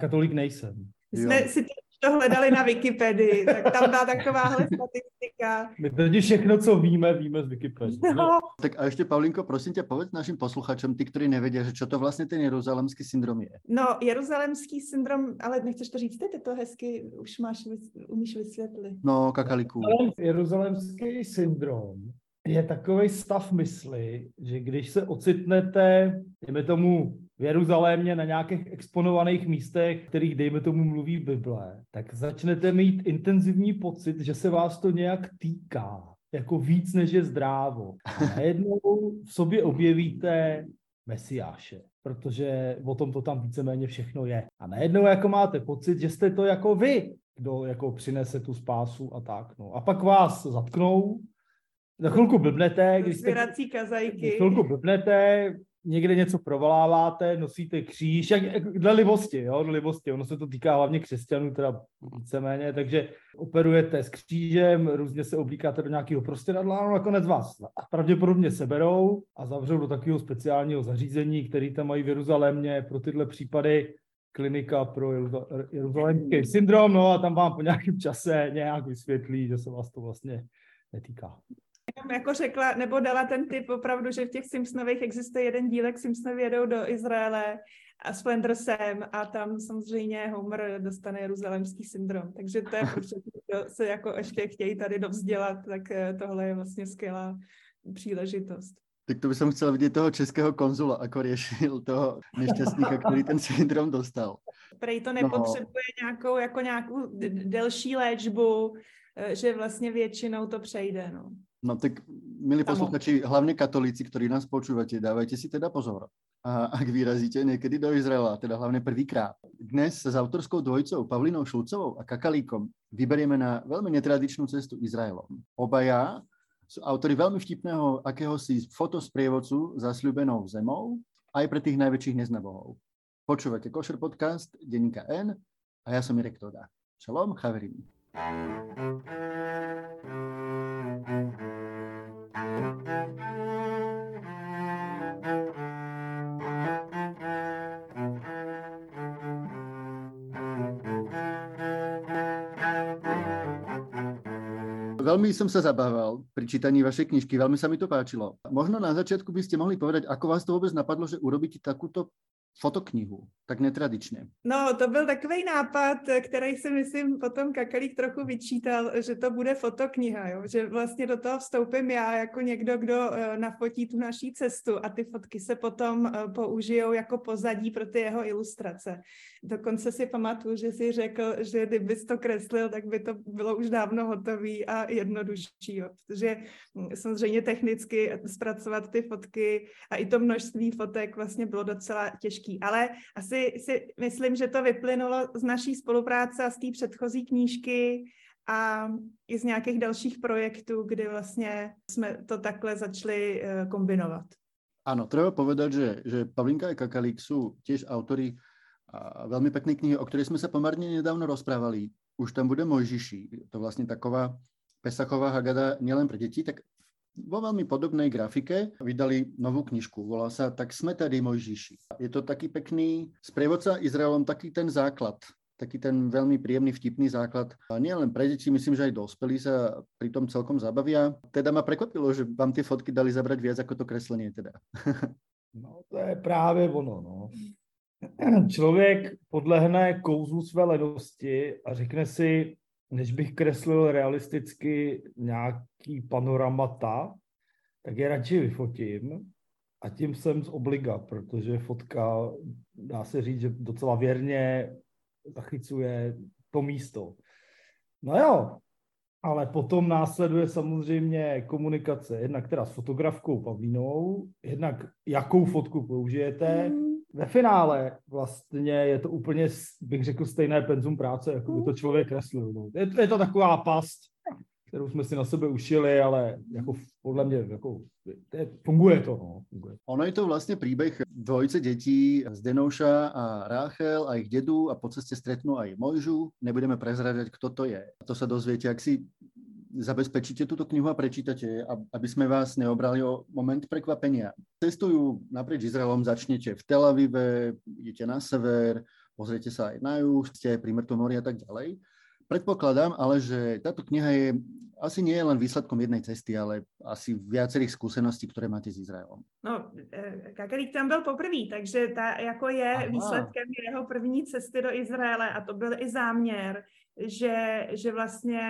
Katolik nejsem. Jsme jo. si to hledali na Wikipedii, tak tam byla takováhle statistika. My teď všechno, co víme, víme z Wikipedie. No. Tak a ještě, Paulinko, prosím tě, povedz našim posluchačům, ty, kteří nevědí, že čo to vlastně ten jeruzalemský syndrom je. No, jeruzalemský syndrom, ale nechceš to říct, ty to hezky už máš, umíš vysvětlit. No, kakaliku. Jeruzalemský syndrom je takový stav mysli, že když se ocitnete, dejme tomu, v Jeruzalémě na nějakých exponovaných místech, kterých, dejme tomu, mluví Bible, tak začnete mít intenzivní pocit, že se vás to nějak týká, jako víc než je zdrávo. A najednou v sobě objevíte Mesiáše, protože o tom to tam víceméně všechno je. A najednou jako máte pocit, že jste to jako vy, kdo jako přinese tu spásu a tak. No. A pak vás zatknou, za chvilku blbnete, když jste, kazajky. Za chvilku blbnete, někde něco provoláváte, nosíte kříž, jak, jak dle libosti, jo, dle libosti, ono se to týká hlavně křesťanů, teda víceméně, takže operujete s křížem, různě se oblíkáte do nějakého prostěradla, no nakonec vás pravděpodobně seberou a zavřou do takového speciálního zařízení, který tam mají v Jeruzalémě pro tyhle případy. Klinika pro jeruzalémský syndrom, no a tam vám po nějakém čase nějak vysvětlí, že se vás to vlastně netýká jako řekla, nebo dala ten tip opravdu, že v těch Simpsonových existuje jeden dílek, Simpsonovi jedou do Izraele a s Flandersem a tam samozřejmě Homer dostane jeruzalemský syndrom. Takže to je kdo se jako ještě chtějí tady dovzdělat, tak eh, tohle je vlastně skvělá příležitost. Tak to bych chcel vidět toho českého konzula, jako řešil toho nešťastníka, který ten syndrom dostal. Prej to nepotřebuje no. nějakou, jako nějakou delší léčbu, eh, že vlastně většinou to přejde. No. No tak, milí posluchači, hlavně katolíci, ktorí nás počúvate, dávajte si teda pozor. A ak vyrazíte niekedy do Izraela, teda hlavne prvýkrát, dnes s autorskou dvojicou Pavlinou Šulcovou a Kakalíkom vyberieme na veľmi netradičnú cestu Izraelom. Obaja sú autory veľmi vtipného akéhosi fotosprievodcu zasľúbenou zemou aj pre tých najväčších neznabohov. Počúvate Košer podcast, denníka N a ja som Mirek Toda. Šalom, chaverim. Veľmi som sa zabával pri čítaní vašej knižky, veľmi sa mi to páčilo. Možno na začiatku by ste mohli povedať, ako vás to vôbec napadlo, že urobíte takúto fotoknihu, tak netradičně. No, to byl takový nápad, který si myslím potom Kakalík trochu vyčítal, že to bude fotokniha, jo? že vlastně do toho vstoupím já jako někdo, kdo eh, nafotí tu naší cestu a ty fotky se potom eh, použijou jako pozadí pro ty jeho ilustrace. Dokonce si pamatuju, že si řekl, že kdybys to kreslil, tak by to bylo už dávno hotové a jednodušší, jo? protože hm, samozřejmě technicky zpracovat ty fotky a i to množství fotek vlastně bylo docela těžké těžký, ale asi si myslím, že to vyplynulo z naší spolupráce a z té předchozí knížky a i z nějakých dalších projektů, kdy vlastně jsme to takhle začali eh, kombinovat. Ano, treba povedať, že, že Pavlinka a Kakalík sú tiež autory a veľmi pekné knihy, o ktorej sme sa pomerne nedávno rozprávali. Už tam bude Mojžiši. To vlastne taková Pesachová Hagada nielen pre deti, tak vo veľmi podobnej grafike vydali novú knižku. Volá sa Tak sme tady Mojžiši. Je to taký pekný sprievodca Izraelom, taký ten základ taký ten veľmi príjemný, vtipný základ. A nie len pre deti, myslím, že aj dospelí sa pri tom celkom zabavia. Teda ma prekvapilo, že vám tie fotky dali zabrať viac ako to kreslenie teda. no to je právě ono, no. Člověk podlehne kouzlu své ledosti a řekne si, než bych kreslil realisticky nějaký panoramata, tak je radši vyfotím. A tím jsem z obliga, protože fotka, dá se říct, že docela věrně zachycuje to místo. No jo, ale potom následuje samozřejmě komunikace, jednak teda s fotografkou Pavlínou, jednak jakou fotku použijete, mm ve finále vlastně je to úplně, bych řekl, stejné penzum práce, jako by to člověk kreslil. No. Je, to, je to taková past, kterou jsme si na sebe ušili, ale jako podle mě jako, je, funguje to. No, funguje. Ono je to vlastně příběh dvojice dětí z Denouša a Ráchel a jejich dědů a po cestě stretnú aj Mojžu. Nebudeme prezradať, kto to je. To se dozviete, jak si zabezpečíte túto knihu a prečítate, aby sme vás neobrali o moment prekvapenia. Cestujú naprieč Izraelom, začnete v Tel Avive, idete na sever, pozrite sa aj na juh, ste pri Mŕtvom mori a tak ďalej. Predpokladám ale, že táto kniha je asi nie je len výsledkom jednej cesty, ale asi viacerých skúseností, které máte s Izraelem. No, eh, Kakalík tam byl poprvé, takže ta jako je Aha. výsledkem jeho první cesty do Izraele a to byl i záměr, že, že vlastně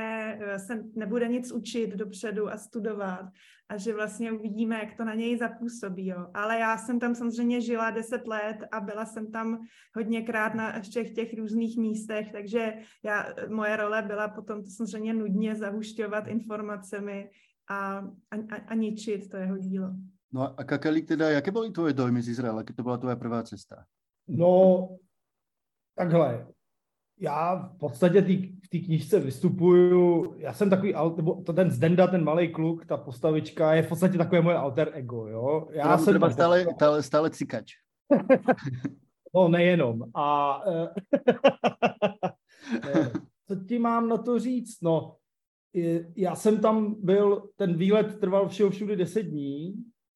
eh, se nebude nic učit dopředu a studovat a že vlastně uvidíme, jak to na něj zapůsobí. Jo. Ale já jsem tam samozřejmě žila deset let a byla jsem tam hodněkrát na všech těch různých místech, takže já, moje role byla potom to samozřejmě nudně zahušťovat informacemi a, a, a ničit to jeho dílo. No a Kakalík teda, jaké byly tvoje dojmy z Izraela, když to byla tvoje prvá cesta? No, takhle, já v podstatě tý, v té knížce vystupuju, já jsem takový, nebo to ten Zdenda, ten malý kluk, ta postavička je v podstatě takové moje alter ego, jo. Já Třeba jsem třeba stále, stále, stále cikač. no nejenom. A eh, co ti mám na to říct? No, já jsem tam byl, ten výlet trval všeho všude 10 dní.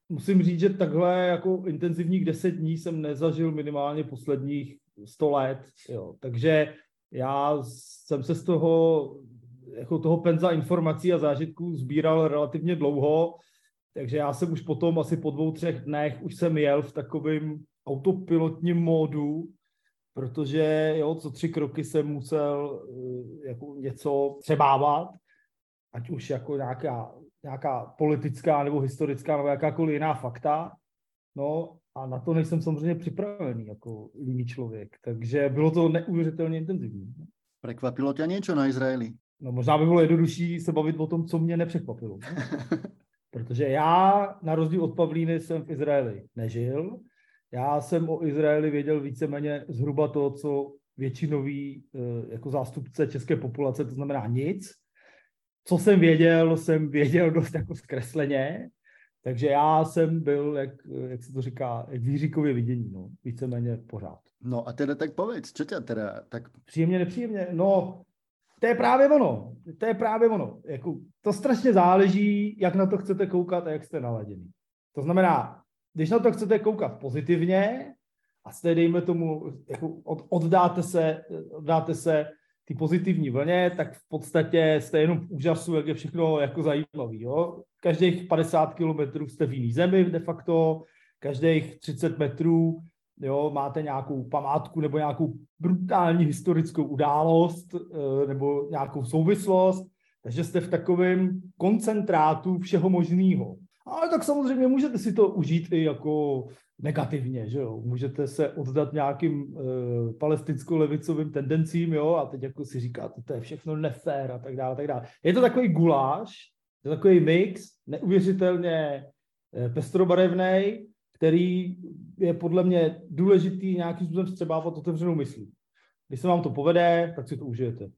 Musím říct, že takhle jako intenzivních 10 dní jsem nezažil minimálně posledních 100 let. Jo. Takže já jsem se z toho, jako toho penza informací a zážitků sbíral relativně dlouho, takže já jsem už potom asi po dvou, třech dnech už jsem jel v takovém autopilotním módu, protože jo, co tři kroky jsem musel eh, jako něco přebávat, ať už jako nějaká, nějaká politická nebo historická nebo jakákoliv jiná fakta. No a na to nejsem samozřejmě připravený jako jiný člověk. Takže bylo to neuvěřitelně intenzivní. Překvapilo tě něco na Izraeli? No možná by bylo jednodušší se bavit o tom, co mě nepřekvapilo. Protože já, na rozdíl od Pavlíny, jsem v Izraeli nežil. Já jsem o Izraeli věděl víceméně zhruba to, co většinový eh, jako zástupce české populace, to znamená nic. Co jsem věděl, jsem věděl dost jako zkresleně, takže já jsem byl, jak, jak se to říká, jak výříkově vidění, no, víceméně pořád. No a teda tak povedz, co tě teda tak... Příjemně, nepříjemně, no, to je právě ono, to je právě ono. Jako, to strašně záleží, jak na to chcete koukat a jak jste naladěný. To znamená, když na to chcete koukat pozitivně a jste, dejme tomu, jako od, oddáte se, oddáte se ty pozitivní vlně, tak v podstatě jste jenom v úžasu, jak je všechno jako zajímavý. Jo? Každých 50 kilometrů jste v jiný zemi de facto, každých 30 metrů jo, máte nějakou památku nebo nějakou brutální historickou událost eh, nebo nějakou souvislost, takže jste v takovém koncentrátu všeho možného. Ale tak samozřejmě můžete si to užít i jako negativně, že jo. Můžete se oddat nějakým uh, palestinsko-levicovým tendencím, jo, a teď jako si říkáte, to je všechno nefér a tak dále, tak dále. Je to takový guláš, je to takový mix, neuvěřitelně uh, pestrobarevný, který je podle mě důležitý nějakým způsobem střebávat otevřenou myslí. Když se vám to povede, tak si to užijete.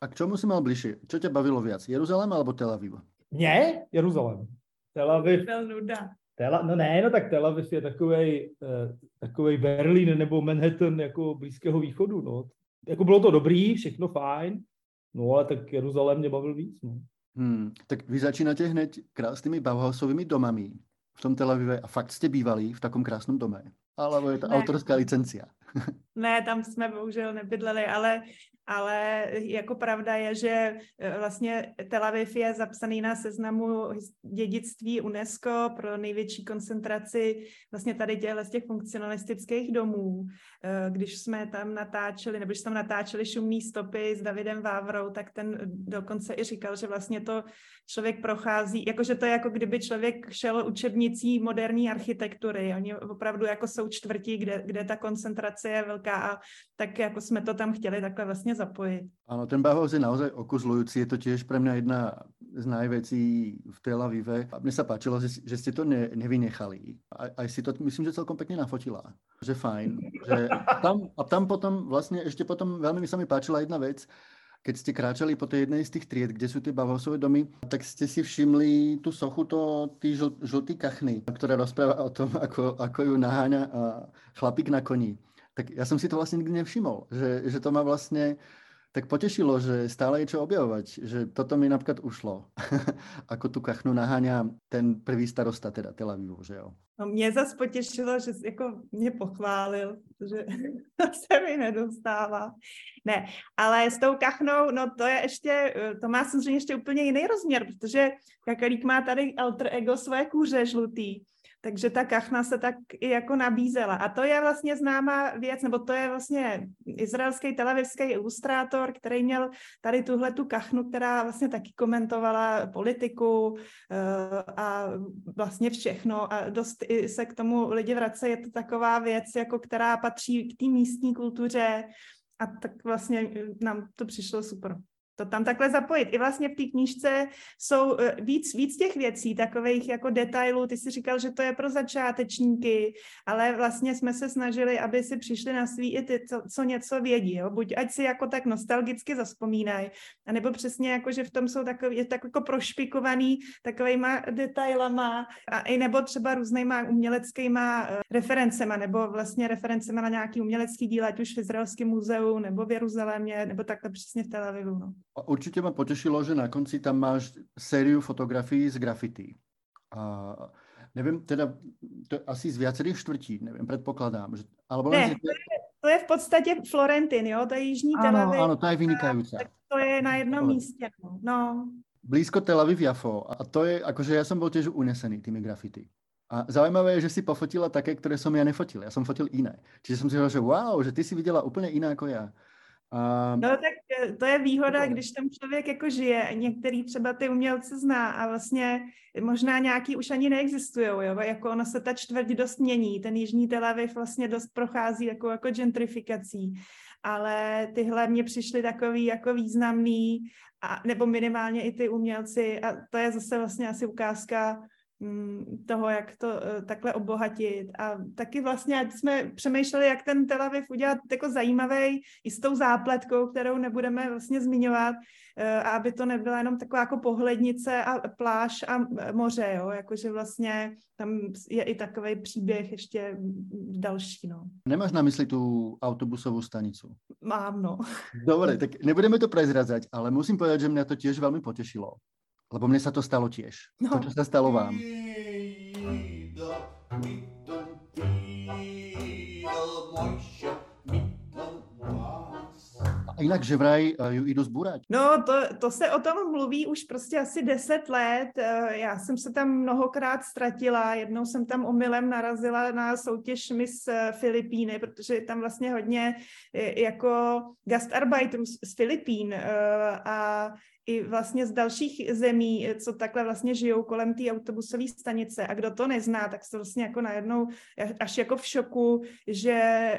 A k čemu si mal bližšie? Čo tě bavilo viac? Jeruzalém alebo Tel Aviv? Mě? Jeruzalém. Tel Aviv. Byl nuda. Tel, no ne, no tak Tel Aviv je takovej, uh, takovej Berlín nebo Manhattan jako Blízkého východu, no. Jako bylo to dobrý, všechno fajn, no ale tak Jeruzalém mě bavil víc, no. Hmm, tak vy začínáte hned krásnými Bauhausovými domami v tom Tel Avive a fakt jste bývalí v takom krásnom dome? Alebo je to ne. autorská licencia? ne, tam jsme bohužel nebydleli, ale ale jako pravda je, že e, vlastně Tel Aviv je zapsaný na seznamu dědictví UNESCO pro největší koncentraci vlastně tady těchto z těch funkcionalistických domů. E, když jsme tam natáčeli, nebo když tam natáčeli šumný stopy s Davidem Vávrou, tak ten dokonce i říkal, že vlastně to člověk prochází, jakože to je jako kdyby člověk šel učebnicí moderní architektury. Oni opravdu jako jsou čtvrtí, kde, kde ta koncentrace je velká a tak jako jsme to tam chtěli takhle vlastně zapojit. Ano, ten Bauhaus je naozaj okuzlující, je to tiež pre mňa jedna z najvecí v Tel Avive. A mne sa páčilo, že, že ste to ne, nevynechali. A, aj si to, myslím, že celkom pekne nafotila. Že fajn. Že tam, a tam potom vlastne, ešte potom veľmi sa mi páčila jedna vec, keď ste kráčali po tej jednej z tých tried, kde sú tie Bauhausové domy, tak ste si všimli tú sochu, to, tý žl, žltý kachny, ktorá rozpráva o tom, ako, ako ju naháňa chlapík na koni. Tak ja som si to vlastne nikdy nevšimol, že, že to ma vlastne tak potešilo, že stále je čo objavovať, že toto mi napríklad ušlo. ako tu kachnu naháňa ten prvý starosta teda Tel Avivu, že jo. No, mě zase potěšilo, že jako mě pochválil, protože se mi nedostává. Ne, ale s tou kachnou, no to je ještě, to má samozřejmě ještě úplně jiný rozměr, protože kakalík má tady alter ego své kůře žlutý takže ta kachna se tak i jako nabízela. A to je vlastně známá věc, nebo to je vlastně izraelský televizský ilustrátor, který měl tady tuhle tu kachnu, která vlastně taky komentovala politiku eh, a vlastně všechno a dost se k tomu lidi vracejí. Je to taková věc, jako která patří k té místní kultuře a tak vlastně nám to přišlo super to tam takhle zapojit. I vlastně v té knížce jsou eh, víc, víc těch věcí, takových jako detailů. Ty jsi říkal, že to je pro začátečníky, ale vlastně jsme se snažili, aby si přišli na svý i ty, co, co něco vědí. Jo? Buď ať si jako tak nostalgicky zaspomínají, anebo přesně jako, že v tom jsou takový, je tak jako prošpikovaný takovýma detailama, a i nebo třeba různýma uměleckýma uh, referencema, nebo vlastně referencema na nějaký umělecký díl, ať už v Izraelském muzeu, nebo v Jeruzalémě, nebo takhle přesně v Tel Avivu. No. Určitě mě potěšilo, že na konci tam máš sériu fotografií z graffiti. A nevím, teda to asi z viacerých štvrtí, nevím, předpokládám. Že, alebo ne, to, je, to je v podstatě Florentin, jo, to je jižní Tel Aviv. Ano, to je vynikající. To je na jednom místě, no. no. Blízko Tel Aviv Jafo. A to je, akože já jsem byl těž unesený tými graffiti. A zaujímavé je, že si pofotila také, které som ja nefotil. Ja som fotil iné. Čiže som si říkal, že wow, že ty si viděla úplně jiné jako já. A... No tak eh, to je výhoda, když tam člověk jako žije, některý třeba ty umělce zná a vlastně možná nějaký už ani neexistují, jo? jako ono se ta čtvrť dost mění, ten jižní Tel Aviv vlastně dost prochází jako, jako gentrifikací, ale tyhle mě přišly takový jako významný, a, nebo minimálně i ty umělci. A to je zase vlastně asi ukázka toho, jak to uh, takhle obohatit. A taky vlastně, ať jsme přemýšleli, jak ten Tel Aviv udělat jako zajímavý i s tou zápletkou, kterou nebudeme vlastně zmiňovat, uh, a aby to nebyla jenom taková jako pohlednice a pláž a moře, jo, jakože vlastně tam je i takový příběh ještě další, no. Nemáš na mysli tu autobusovou stanicu? Mám, no. Dobre, tak nebudeme to prezradzať, ale musím povedať, že mě to tiež velmi potěšilo. Lebo mne sa to stalo tiež. No. To, čo sa stalo vám. A jinak, že vraj uh, ju jdu zbůrat. No, to, to se o tom mluví už prostě asi deset let. Uh, já jsem se tam mnohokrát ztratila. Jednou jsem tam omylem narazila na soutěž Miss eh, Filipíny, protože je tam vlastně hodně jako gastarbeiterů z Filipín a i vlastně z dalších zemí, co takhle vlastně žijou kolem té autobusové stanice. A kdo to nezná, tak se vlastně jako najednou až jako v šoku, že,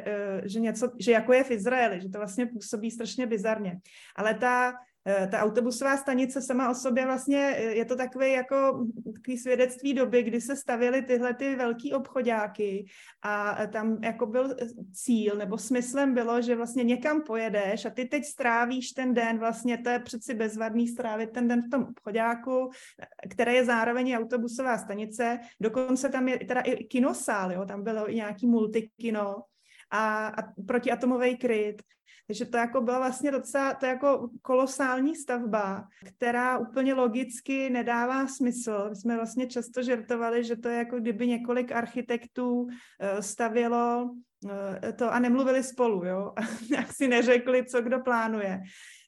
eh, že něco, že jako je v Izraeli, že to vlastně působí strašně bizarně. Ale ta ta autobusová stanice sama o sobě vlastně eh, je to takový jako takový svědectví doby, kdy se stavěly tyhle ty velký obchodáky a tam jako byl cíl nebo smyslem bylo, že vlastně někam pojedeš a ty teď strávíš ten den, vlastně to je přeci bezvadný strávit ten den v tom obchodáku, které je zároveň autobusová stanice, dokonce tam je teda i kinosál, jo, tam bylo i nějaký multikino, a, a protiatomový kryt. Takže to jako byla vlastně docela, to jako kolosální stavba, která úplně logicky nedává smysl. My jsme vlastně často žertovali, že to je jako kdyby několik architektů eh, stavělo eh, to a nemluvili spolu, jo, jak si neřekli, co kdo plánuje.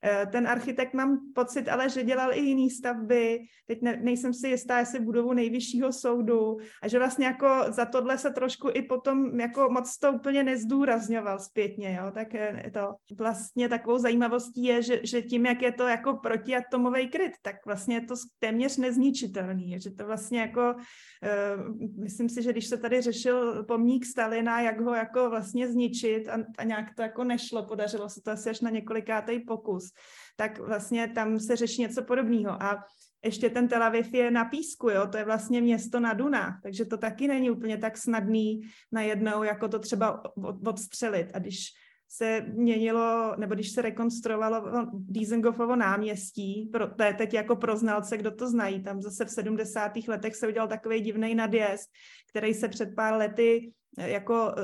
Eh, ten architekt mám pocit ale, že dělal i jiné stavby, teď ne, nejsem si jistá, jestli budovu nejvyššího soudu a že vlastně jako za tohle se trošku i potom jako moc to úplně nezdůrazňoval zpětně, jo, tak eh, to vlastně takovou zajímavostí je, že, že tím, jak je to jako protiatomový kryt, tak vlastně je to téměř nezničitelný, že to vlastně jako, uh, myslím si, že když se tady řešil pomník Stalina, jak ho jako vlastně zničit a, a nějak to jako nešlo, podařilo se to asi až na několikátý pokus, tak vlastně tam se řeší něco podobného. A ještě ten Tel Aviv je na písku, jo? to je vlastně město na Dunách, takže to taky není úplně tak snadný najednou, jako to třeba odstřelit. A když se měnilo, nebo když se rekonstruovalo Diesengofovo náměstí, pro, to je teď jako pro znalce, kdo to znají, tam zase v 70. letech se udělal takový divný nadjezd, který se před pár lety jako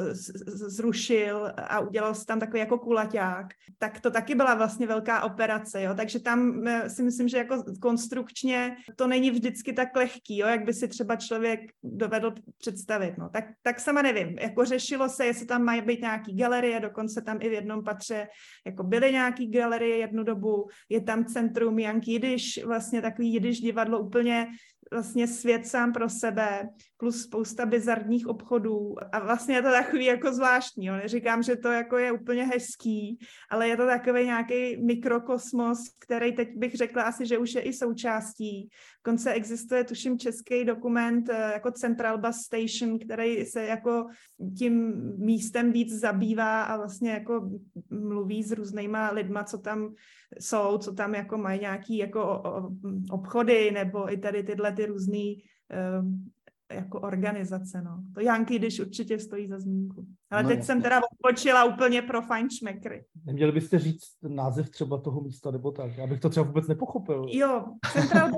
zrušil a udělal si tam takový jako kulaťák, tak to taky byla vlastně velká operace, jo, takže tam si myslím, že jako konstrukčně to není vždycky tak lehký, jo, jak by si třeba člověk dovedl představit, no, tak, tak sama nevím, jako řešilo se, jestli tam mají být nějaký galerie, dokonce tam i v jednom patře jako byly nějaký galerie jednu dobu, je tam centrum Young Yiddish, vlastně takový Yiddish divadlo úplně vlastně svět sám pro sebe, plus spousta bizarních obchodů a vlastně je to takový jako zvláštní, jo. neříkám, že to jako je úplně hezký, ale je to takový nějaký mikrokosmos, který teď bych řekla asi, že už je i součástí. Konce existuje, tuším, český dokument eh, jako Central Bus Station, který se jako tím místem víc zabývá a vlastně jako mluví s různýma lidma, co tam jsou, co tam jako mají nějaký jako obchody nebo i tady tyhle ty různý um, jako organizace, no. To Janky, když určitě stojí za zmínku. Ale no, teď jsem teda odpočila úplně pro fajnšmekry. Neměli byste říct název třeba toho místa nebo tak? Já bych to třeba vůbec nepochopil. Jo, Central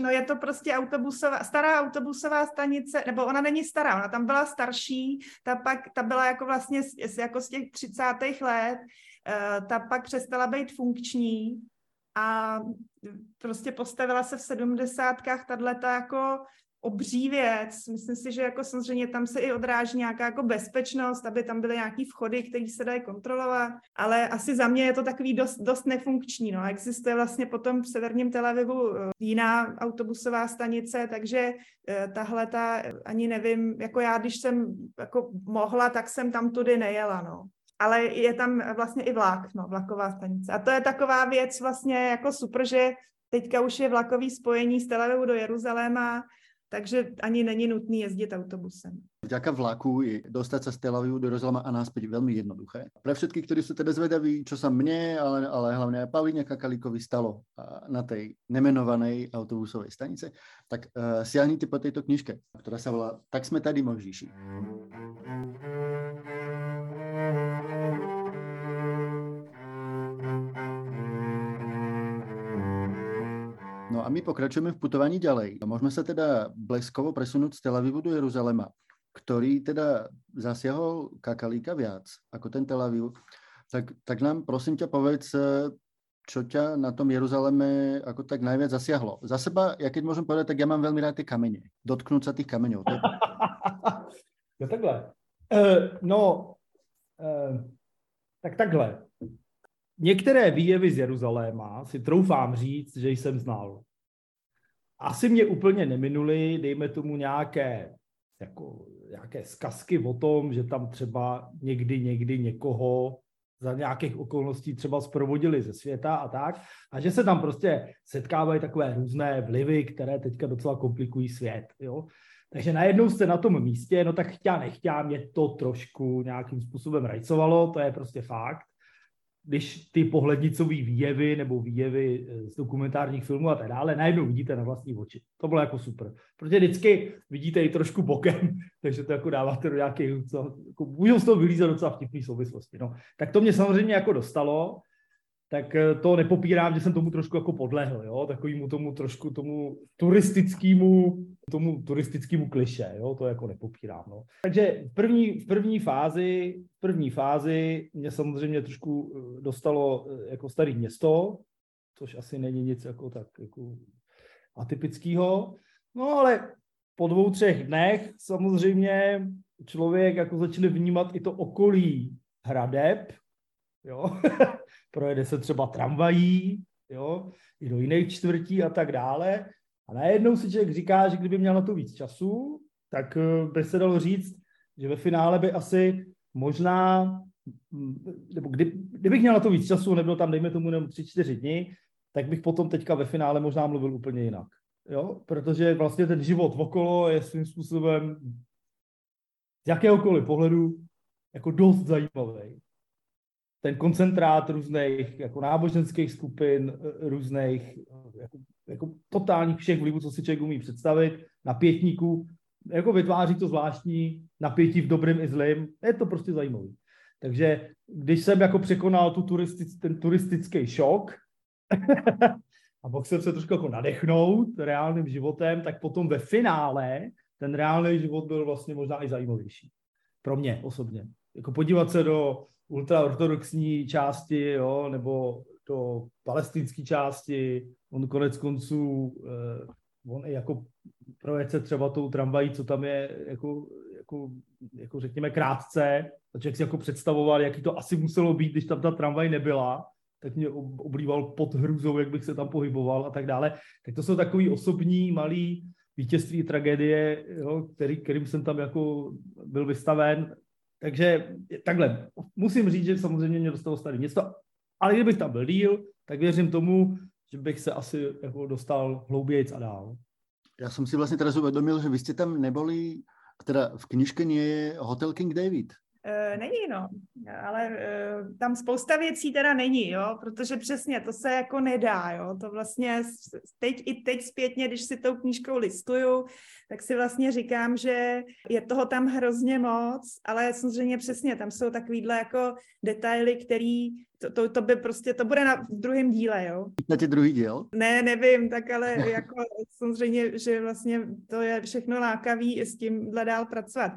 no je to prostě autobusová, stará autobusová stanice, nebo ona není stará, ona tam byla starší, ta pak, ta byla jako vlastně jako z těch 30. let, uh, ta pak přestala být funkční a prostě postavila se v sedmdesátkách tato jako obří věc. Myslím si, že jako samozřejmě tam se i odráží nějaká jako bezpečnost, aby tam byly nějaký vchody, které se dají kontrolovat, ale asi za mě je to takový dost, dost nefunkční. No. Existuje vlastně potom v severním Tel Avivu eh, jiná autobusová stanice, takže eh, tahle ta, ani nevím, jako já, když jsem jako mohla, tak jsem tam tudy nejela, no ale je tam vlastně i vlak, no, vlaková stanice. A to je taková věc vlastně jako super, že teďka už je vlakový spojení z Tel Avivu do Jeruzaléma, takže ani není nutný jezdit autobusem. Vďaka vlaku je dostať sa z Tel Avivu do Jeruzalema a náspäť veľmi jednoduché. Pre všetkých, ktorí sú teda zvedaví, čo sa mne, ale, ale hlavne aj Pavlíne Kakalíkovi stalo na tej nemenovanej autobusovej stanice, tak uh, siahnite po tejto knižke, ktorá sa volá Tak sme tady Mojžíši. No a my pokračujeme v putovaní ďalej. Môžeme sa teda bleskovo presunúť z Tel Avivu do Jeruzalema, ktorý teda zasiahol kakalíka viac ako ten Tel Aviv. Tak, tak nám prosím ťa povedz, čo ťa na tom Jeruzaleme ako tak najviac zasiahlo. Za seba, ja keď môžem povedať, tak ja mám veľmi rád tie kamene. Dotknúť sa tých kameňov. To no takhle. Uh, no, uh, tak takhle. Některé výjevy z Jeruzaléma si troufám říct, že jsem znal asi mě úplně neminuli, dejme tomu nějaké, jako, nějaké zkazky o tom, že tam třeba někdy, někdy někoho za nějakých okolností třeba zprovodili ze světa a tak, a že se tam prostě setkávají takové různé vlivy, které teďka docela komplikují svět, jo. Takže najednou jste na tom místě, no tak chtěla nechtěla, mě to trošku nějakým způsobem rajcovalo, to je prostě fakt když ty pohlednicové výjevy nebo výjevy eh, z dokumentárních filmů a tak dále najednou vidíte na vlastní oči. To bylo jako super. Protože vždycky vidíte i trošku bokem, takže to jako dáváte do nějakých, jako, můžou z toho vylízat docela vtipný souvislosti. No. Tak to mě samozřejmě jako dostalo, tak eh, to nepopírám, že jsem tomu trošku jako podlehl, jo, takovýmu tomu trošku tomu turistickému, tomu turistickému kliše, jo, to jako nepopírám, no. Takže v první, v první fázi, v první fázi mě samozřejmě trošku eh, dostalo eh, jako starý město, což asi není nic jako tak jako atypického, no ale po dvou, třech dnech samozřejmě člověk jako začne vnímat i to okolí hradeb, jo, projede se třeba tramvají, jo, i do jiných čtvrtí a tak dále. A najednou si člověk říká, že kdyby měl na to víc času, tak eh, by se dalo říct, že ve finále by asi možná, mm, nebo kdy, kdybych měl na to víc času, nebyl tam, dejme tomu, jenom tři, čtyři dny, tak bych potom teďka ve finále možná mluvil úplně jinak. Jo? Protože vlastně ten život okolo je svým způsobem z jakéhokoliv pohledu jako dost zajímavý ten koncentrát různých jako náboženských skupin, různých jako, jako totálních všech vlivů, co si člověk umí představit, napětníků, jako vytváří to zvláštní napětí v dobrém i zlém. Je to prostě zajímavé. Takže když jsem jako překonal tu turistic, ten turistický šok a mohl jsem se trošku jako nadechnout reálným životem, tak potom ve finále ten reálný život byl vlastně možná i zajímavější. Pro mě osobně. Jako podívat se do ultraortodoxní části, jo, nebo do palestinské části, on konec konců, eh, on jako projet se třeba tou tramvají, co tam je, jako, jako, jako řekněme krátce, a člověk si jako představoval, jaký to asi muselo být, když tam ta tramvaj nebyla, tak mě oblíval pod hrůzou, jak bych se tam pohyboval a tak dále. Tak to jsou takový osobní, malý vítězství, tragédie, jo, který, kterým jsem tam jako byl vystaven. Takže takhle, musím říct, že samozřejmě mě dostalo staré město, ale kdybych tam byl díl, tak věřím tomu, že bych se asi jako dostal hloubějc a dál. Já jsem si vlastně teraz uvědomil, že vy jste tam neboli, teda v knižke nie je Hotel King David. E, není, no, ale e, tam spousta věcí teda není, jo, protože přesně to se jako nedá, jo, to vlastně teď i teď zpětně, když si tou knížkou listuju, tak si vlastně říkám, že je toho tam hrozně moc, ale samozřejmě přesně, tam jsou takovýhle jako detaily, který to, to, to by prostě, to bude na v druhém díle, jo. Na tě druhý díl? Ne, nevím, tak ale jako samozřejmě, že vlastně to je všechno lákavý s tím dál pracovat.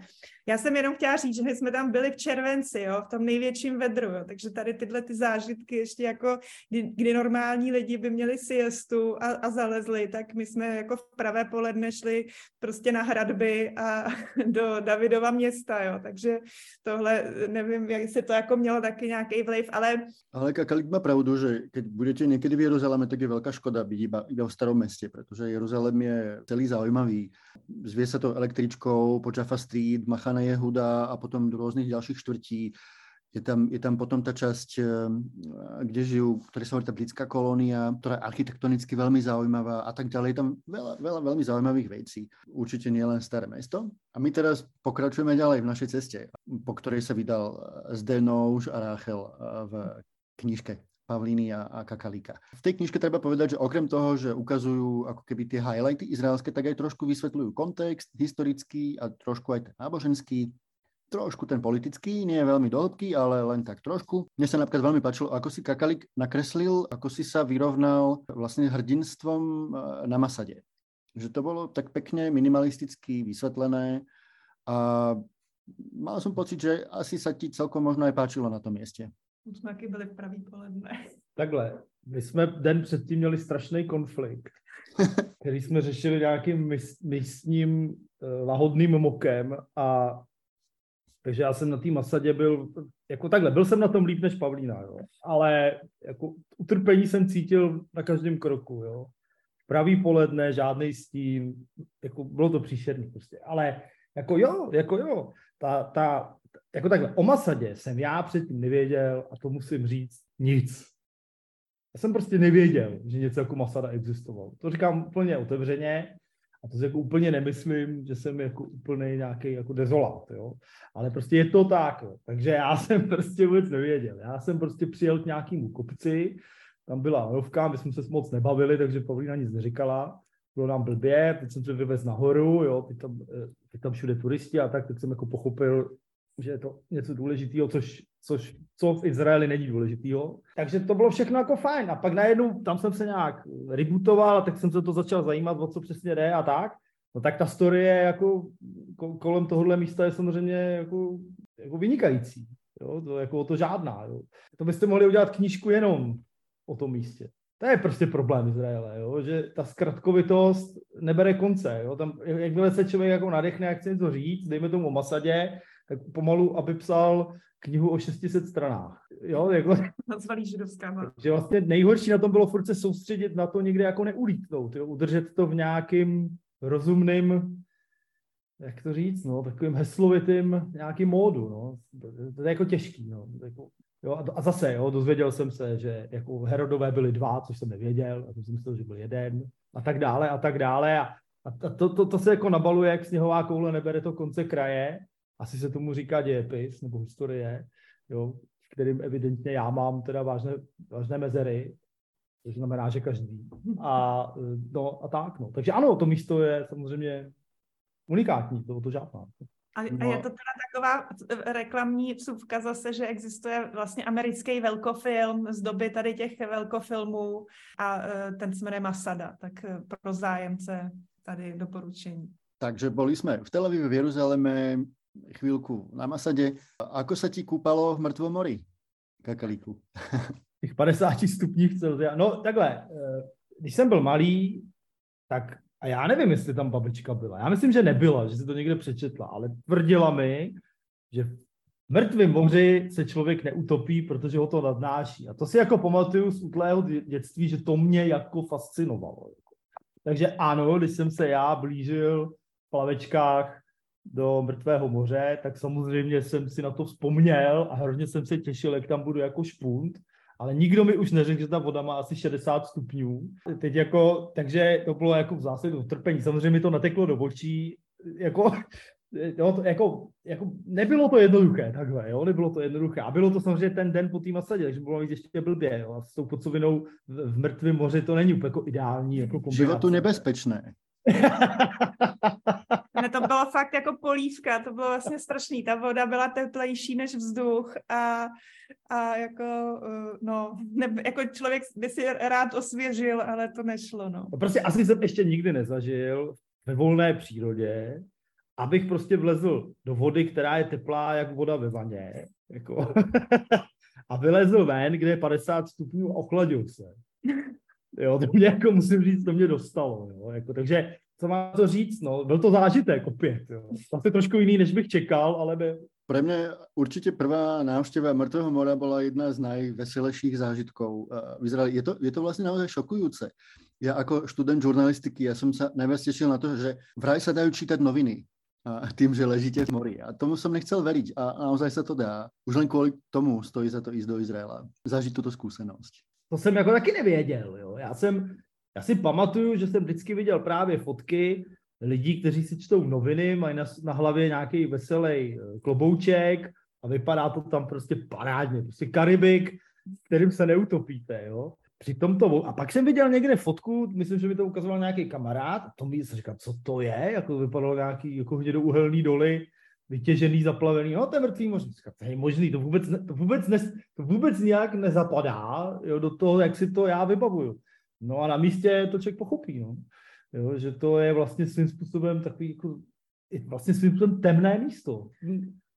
Já jsem jenom chtěla říct, že my jsme tam byli v červenci, jo, v tom největším vedru, jo, takže tady tyhle ty zážitky ještě jako, kdy, kdy normální lidi by měli siestu a, a zalezli, tak my jsme jako v pravé poledne šli prostě na hradby a do Davidova města, jo, takže tohle, nevím, jak se to jako mělo taky nějaký vliv, ale ale Kakalik má pravdu, že keď budete někdy v Jeruzaléme, tak je velká škoda být iba, iba v starom městě, protože Jeruzalém je celý zaujímavý. Zvie se to električkou po Jaffa Street, Machane Jehuda a potom do různých dalších čtvrtí. Je tam, je tam potom ta časť, eh, kde žijú, ktoré sa hovorí tá britská kolónia, ktorá je architektonicky veľmi zaujímavá a tak ďalej. Je tam veľa, veľa veľmi zaujímavých vecí. Určite nie len staré mesto. A my teraz pokračujeme ďalej v našej ceste, po ktorej sa vydal Zdenouš a Ráchel eh, v knižke Pavlíny a, a Kakalíka. V tej knižke treba povedať, že okrem toho, že ukazujú ako keby tie highlighty izraelské, tak aj trošku vysvetľujú kontext historický a trošku aj ten náboženský trošku ten politický, nie je veľmi dohlbký, ale len tak trošku. Mne sa napríklad veľmi páčilo, ako si Kakalik nakreslil, ako si sa vyrovnal vlastne hrdinstvom eh, na Masade. Že to bolo tak pekne minimalisticky vysvetlené a mal som pocit, že asi sa ti celkom možno aj páčilo na tom mieste. Už jsme taky byli v pravý poledne. Takhle, my jsme den předtím měli strašný konflikt, který jsme řešili nějakým místním eh, lahodným mokem a takže já jsem na té Masadě byl, jako takhle, byl jsem na tom líp než Pavlína, jo. ale jako utrpení jsem cítil na každém kroku, jo. Pravý poledne, žádný stín, jako bylo to příšerný prostě, ale jako jo, jako jo, ta, ta, jako takhle, o Masadě jsem já předtím nevěděl a to musím říct nic. Já jsem prostě nevěděl, že něco jako Masada existovalo. To říkám úplně otevřeně, a to si jako úplně nemyslím, že jsem jako úplně nějaký jako dezolát, jo. Ale prostě je to tak, jo. Takže já jsem prostě vůbec nevěděl. Já jsem prostě přijel k nějakému kopci, tam byla rovka, my jsme se moc nebavili, takže Pavlína nic neříkala. Bylo nám blbě, teď jsem se vyvez nahoru, jo, teď tam, eh, teď tam všude turisti a tak, tak jsem jako pochopil, že je to něco důležitého, což, což co v Izraeli není důležitého. Takže to bylo všechno jako fajn. A pak najednou tam jsem se nějak rebootoval, a tak jsem se to začal zajímat, o co přesně jde a tak. No tak ta story je jako kolem tohohle místa je samozřejmě jako, jako vynikající. Jo? To, jako o to žádná. Jo? To byste mohli udělat knížku jenom o tom místě. To je prostě problém Izraele, jo? že ta zkratkovitost nebere konce. Jo? Tam, jakmile se člověk jako nadechne, jak chce něco říct, dejme tomu o Masadě, tak pomalu, aby psal knihu o 600 stranách. Jo, jako... Nazvaný židovská Že vlastně nejhorší na tom bylo furt se soustředit na to někde jako neulítnout, jo? udržet to v nějakým rozumným, jak to říct, no, takovým heslovitým nějakým módu, no. To, je jako těžký, no. Jako, jo, a zase, jo, dozvěděl jsem se, že jako Herodové byli dva, což jsem nevěděl, a to jsem myslel, že byl jeden, a tak dále, a tak dále. A, a to, to, to, se jako nabaluje, jak sněhová koule nebere to konce kraje, asi se tomu říká dějepis nebo historie, jo, kterým evidentně já mám teda vážné, vážné mezery, to znamená, že každý. A, no, a tak, no. Takže ano, to místo je samozřejmě unikátní, to, to žádná. A, no. a je to teda taková reklamní vsuvka zase, že existuje vlastně americký velkofilm z doby tady těch velkofilmů a e, ten se jmenuje Masada, tak e, pro zájemce tady doporučení. Takže boli jsme v Tel Avive, v Jeruzaléme, chvíľku na Masade. Ako sa ti kúpalo v mŕtvom mori, kakalíku? Těch 50 stupních Celsia. No takhle, eh, když jsem byl malý, tak a já nevím, jestli tam babička byla. Já myslím, že nebyla, že si to někde přečetla, ale tvrdila mi, že v mrtvém moři se člověk neutopí, protože ho to nadnáší. A to si jako pamatuju z útlého dětství, že to mě jako fascinovalo. Takže ano, když jsem se já blížil v plavečkách do mrtvého moře, tak samozřejmě jsem si na to vzpomněl a hrozně jsem se těšil, jak tam budu jako špunt ale nikdo mi už neřekl, že ta voda má asi 60 stupňů. Teď jako, takže to bylo jako v zásadě utrpení. Samozřejmě mi to nateklo do očí, jako, jo, to, jako, jako, nebylo to jednoduché takhle, jo, nebylo to jednoduché. A bylo to samozřejmě ten den po té masadě, takže bylo ještě blbě, jo, a s tou podcovinou v, v mrtvém moři to není úplně jako ideální jako kombinace. Životu nebezpečné. to bylo fakt jako polívka, to bylo vlastně strašný. Ta voda byla teplejší než vzduch a, a jako, eh, no, ne, jako člověk by si rád osvěžil, ale to nešlo, no. no. Prostě asi jsem ještě nikdy nezažil ve volné přírodě, abych prostě vlezl do vody, která je teplá jak voda ve vaně, jako, a vylezl ven, kde je 50 stupňů a ochladil se. Jo, to mě jako musím říct, to mě dostalo. Jo, jako, takže co má to říct, no, byl to zážitek opět. Jo. Asi trošku jiný, než bych čekal, ale by... Pre mňa určite prvá návšteva Mŕtvého mora bola jedna z najveselejších zážitkov v Izraeli. Je to, je to vlastne naozaj šokujúce. Ja ako študent žurnalistiky, ja som sa najviac tešil na to, že vraj sa dajú čítať noviny a tým, že ležíte v mori. A tomu som nechcel veriť a naozaj sa to dá. Už len kvôli tomu stojí za to ísť do Izraela. Zažiť túto skúsenosť. To jsem jako taky nevěděl. Jo. Já, jsem, já si pamatuju, že jsem vždycky viděl právě fotky lidí, kteří si čtou noviny, mají na, na hlavě nějaký veselý eh, klobouček a vypadá to tam prostě parádně. Prostě Karibik, kterým se neutopíte. Jo. Přitom to, a pak jsem viděl někde fotku, myslím, že mi to ukazoval nějaký kamarád, a to mi se říkal, co to je, jako vypadalo nějaký jako hnědouhelný doly, vytěžený, zaplavený, no to je mrtvý moře. To je možný, to vůbec, to vůbec, ne, to vůbec nějak nezapadá jo, do toho, jak si to já vybavuju. No a na místě to člověk pochopí, no. jo, že to je vlastně svým způsobem takový jako, vlastně svým způsobem temné místo.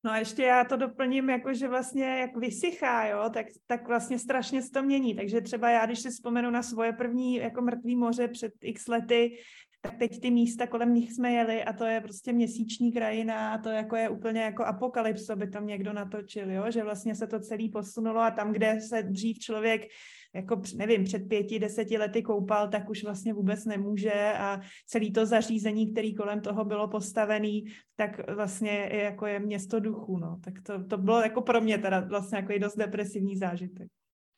No a ještě já to doplním, jako že vlastně jak vysychá, jo, tak, tak vlastně strašně se to mění. Takže třeba já, když si vzpomenu na svoje první jako mrtvý moře před x lety, tak teď ty místa kolem nich jsme jeli a to je prostě měsíční krajina a to jako je úplně jako apokalypso, by tam někdo natočil, jo? že vlastně se to celý posunulo a tam, kde se dřív člověk jako nevím, před pěti, deseti lety koupal, tak už vlastně vůbec nemůže a celý to zařízení, který kolem toho bylo postavený, tak vlastně je, jako je město duchu, no. Tak to, to bylo jako pro mě teda vlastně jako i dost depresivní zážitek.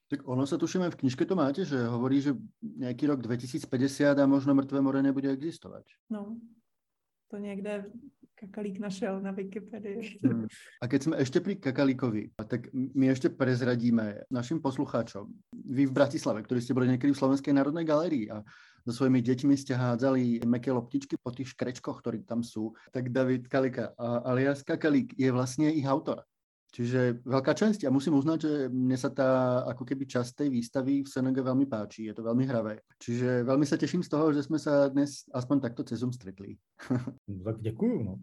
Tak ono sa tušíme, v knižke to máte, že hovorí, že nejaký rok 2050 a možno mŕtve more nebude existovať. No, to niekde Kakalík našel na Wikipedii. Hmm. A keď sme ešte pri Kakalíkovi, tak my ešte prezradíme našim poslucháčom. Vy v Bratislave, ktorí ste boli niekedy v Slovenskej národnej galérii a so svojimi deťmi ste hádzali meké loptičky po tých škrečkoch, ktorí tam sú, tak David Kalika alias Kakalík je vlastne ich autor. Čiže veľká časť a musím uznať, že mne sa tá ako keby časť tej výstavy v Senege veľmi páči, je to veľmi hravé. Čiže veľmi sa teším z toho, že sme sa dnes aspoň takto cez Zoom stretli. No, tak děkuju, no.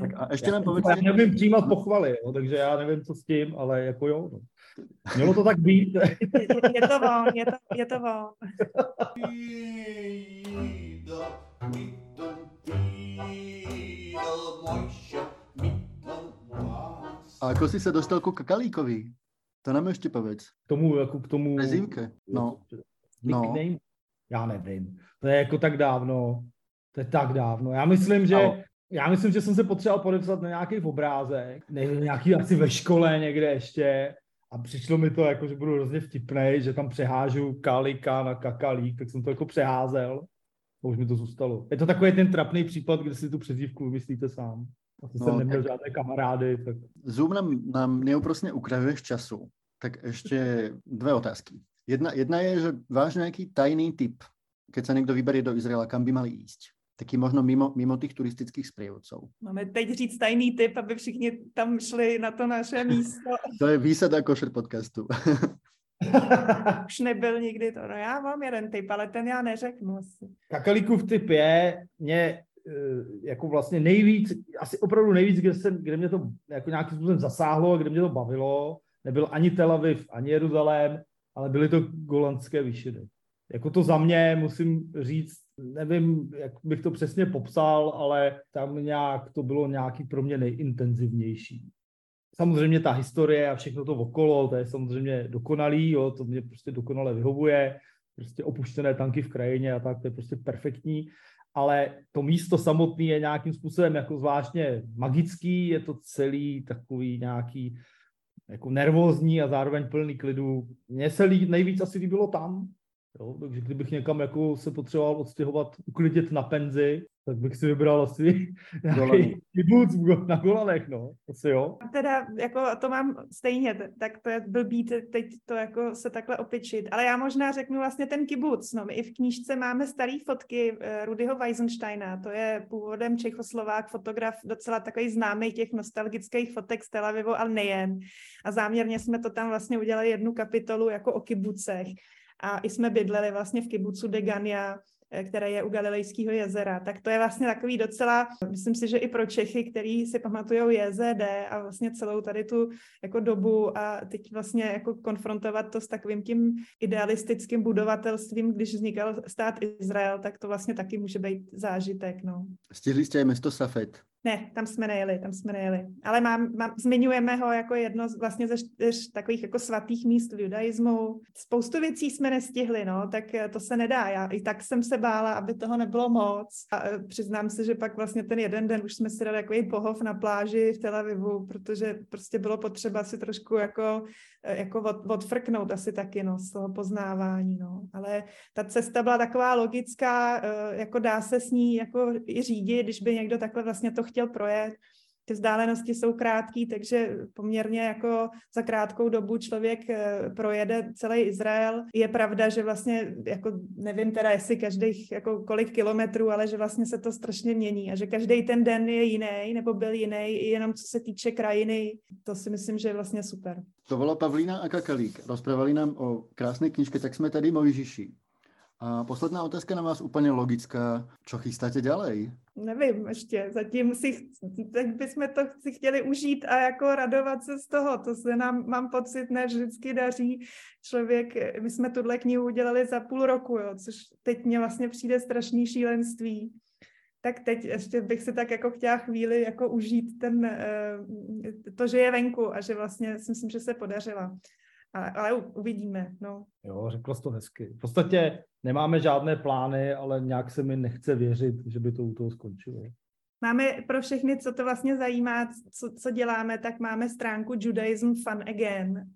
Tak a ještě nám povedz... Já nevím přijímat pochvaly, jo, takže já nevím, co s tím, ale jako jo. No. Mělo to tak být. Je, je to von, je to, je to von. A ako si sa dostal ku Kakalíkovi? To nám ještě povedz. K tomu, jako k tomu... Prezývke, no. no. Já nevím. To je jako tak dávno. To je tak dávno. Já myslím, že... No. Já myslím, že jsem se potřeboval podepsat na nějaký obrázek, nějaký asi ve škole někde ještě a přišlo mi to jako, že budu hrozně vtipnej, že tam přehážu kalika na kakalík, tak jsem to jako přeházel a už mi to zůstalo. Je to takový ten trapný případ, kde si tu přezdívku vymyslíte sám. Asi no, jsem neměl tak... žádné kamarády. Tak... Zoom nám, nám neúprosne ukrajuješ času. Tak ešte dve otázky. Jedna, jedna je, že váš nejaký tajný tip, keď sa niekto vyberie do Izraela, kam by mali ísť? Taký možno mimo, mimo těch turistických sprievodcov. Máme teď říct tajný tip, aby všichni tam šli na to naše místo. to je výsada košer podcastu. Už nebyl nikdy to. No já mám jeden tip, ale ten já neřeknu asi. Kakalíkův tip je, mě jako vlastně nejvíc, asi opravdu nejvíc, kde, jsem, kde mě to jako nějakým způsobem zasáhlo, kde mě to bavilo, nebyl ani Tel Aviv, ani Jeruzalém, ale byly to golandské výšiny. Jako to za mě musím říct, nevím, jak bych to přesně popsal, ale tam nějak to bylo nějaký pro mě nejintenzivnější. Samozřejmě ta historie a všechno to okolo, to je samozřejmě dokonalý, jo, to mě prostě dokonale vyhovuje, prostě opuštěné tanky v krajině a tak, to je prostě perfektní, ale to místo samotné je nějakým způsobem jako zvláštně magický, je to celý takový nějaký jako nervózní a zároveň plný klidu. Mně se líb, nejvíc asi líbilo tam, jo, takže kdybych někam jako se potřeboval odstěhovat, uklidit na penzi, tak bych si vybral asi nějaký kibuc na Golanech, no. Asi jo. Teda jako to mám stejně, tak to je blbý teď to jako se takhle opičit. Ale já možná řeknu vlastně ten kibuc. No, my i v knížce máme staré fotky eh, Rudyho Weisensteina, to je původem Čechoslovák, fotograf, docela takový známý těch nostalgických fotek z Tel Avivu, ale nejen. A záměrně jsme to tam vlastně udělali jednu kapitolu jako o kibucech. A i jsme bydleli vlastně v kibucu Degania, Eh, které je u Galilejského jezera. Tak to je vlastně takový docela, myslím si, že i pro Čechy, který si pamatují JZD a vlastně celou tady tu jako dobu a teď vlastně jako konfrontovat to s takovým tím idealistickým budovatelstvím, když vznikal stát Izrael, tak to vlastně taky může být zážitek. No. Stihli jste město Safed? Ne, tam jsme nejeli, tam jsme nejeli. Ale mám, mám, zmiňujeme ho jako jedno z, vlastně ze čtyř takových jako svatých míst v judaismu. Spoustu věcí jsme nestihli, no, tak eh, to se nedá. Já i tak jsem se bála, aby toho nebylo moc. A eh, přiznám se, že pak vlastně ten jeden den už jsme si dali takový pohov na pláži v Tel Avivu, protože prostě bylo potřeba si trošku jako, eh, jako od, odfrknout asi taky, no, z toho poznávání, no. Ale ta cesta byla taková logická, jako dá se s ní jako i řídit, když by někdo takhle vlastně to chtěl chtěl projet. Ty vzdálenosti jsou krátké, takže poměrně jako za krátkou dobu člověk eh, projede celý Izrael. Je pravda, že vlastně, jako nevím teda, jestli každých jako kolik kilometrů, ale že vlastně se to strašně mění a že každý ten den je jiný nebo byl jiný, jenom co se týče krajiny. To si myslím, že je vlastně super. To byla Pavlína a Kakalík. Rozprávali nám o krásné knižke, tak jsme tady Mojžiši. A posledná otázka na vás úplně logická. Co chystáte ďalej? Nevím ještě. Zatím si, teď bychom to si chtěli užít a jako radovat se z toho. To se nám, mám pocit, ne vždycky daří. Člověk, my jsme tuhle knihu udělali za půl roku, jo, což teď mě vlastně přijde strašný šílenství. Tak teď ještě bych si tak jako chtěla chvíli jako užít ten, eh, to, že je venku a že vlastně si myslím, že se podařila. Ale, ale uvidíme, no. Jo, řekla jsi to hezky. V podstatě nemáme žádné plány, ale nějak se mi nechce věřit, že by to u toho skončilo. Máme pro všechny, co to vlastně zajímá, co, co děláme, tak máme stránku Judaism Fun Again.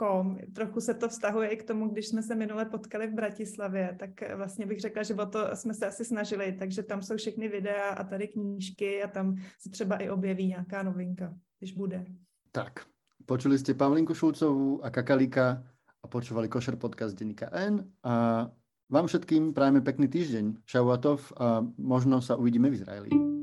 Com. Trochu se to vztahuje i k tomu, když jsme se minule potkali v Bratislavě, tak vlastně bych řekla, že o to jsme se asi snažili, takže tam jsou všechny videa a tady knížky a tam se třeba i objeví nějaká novinka, když bude. Tak, Počuli ste Pavlinku Šulcovú a Kakalika a počúvali Košer podcast denníka N a vám všetkým prajeme pekný týždeň. Šauatov a možno sa uvidíme v Izraeli.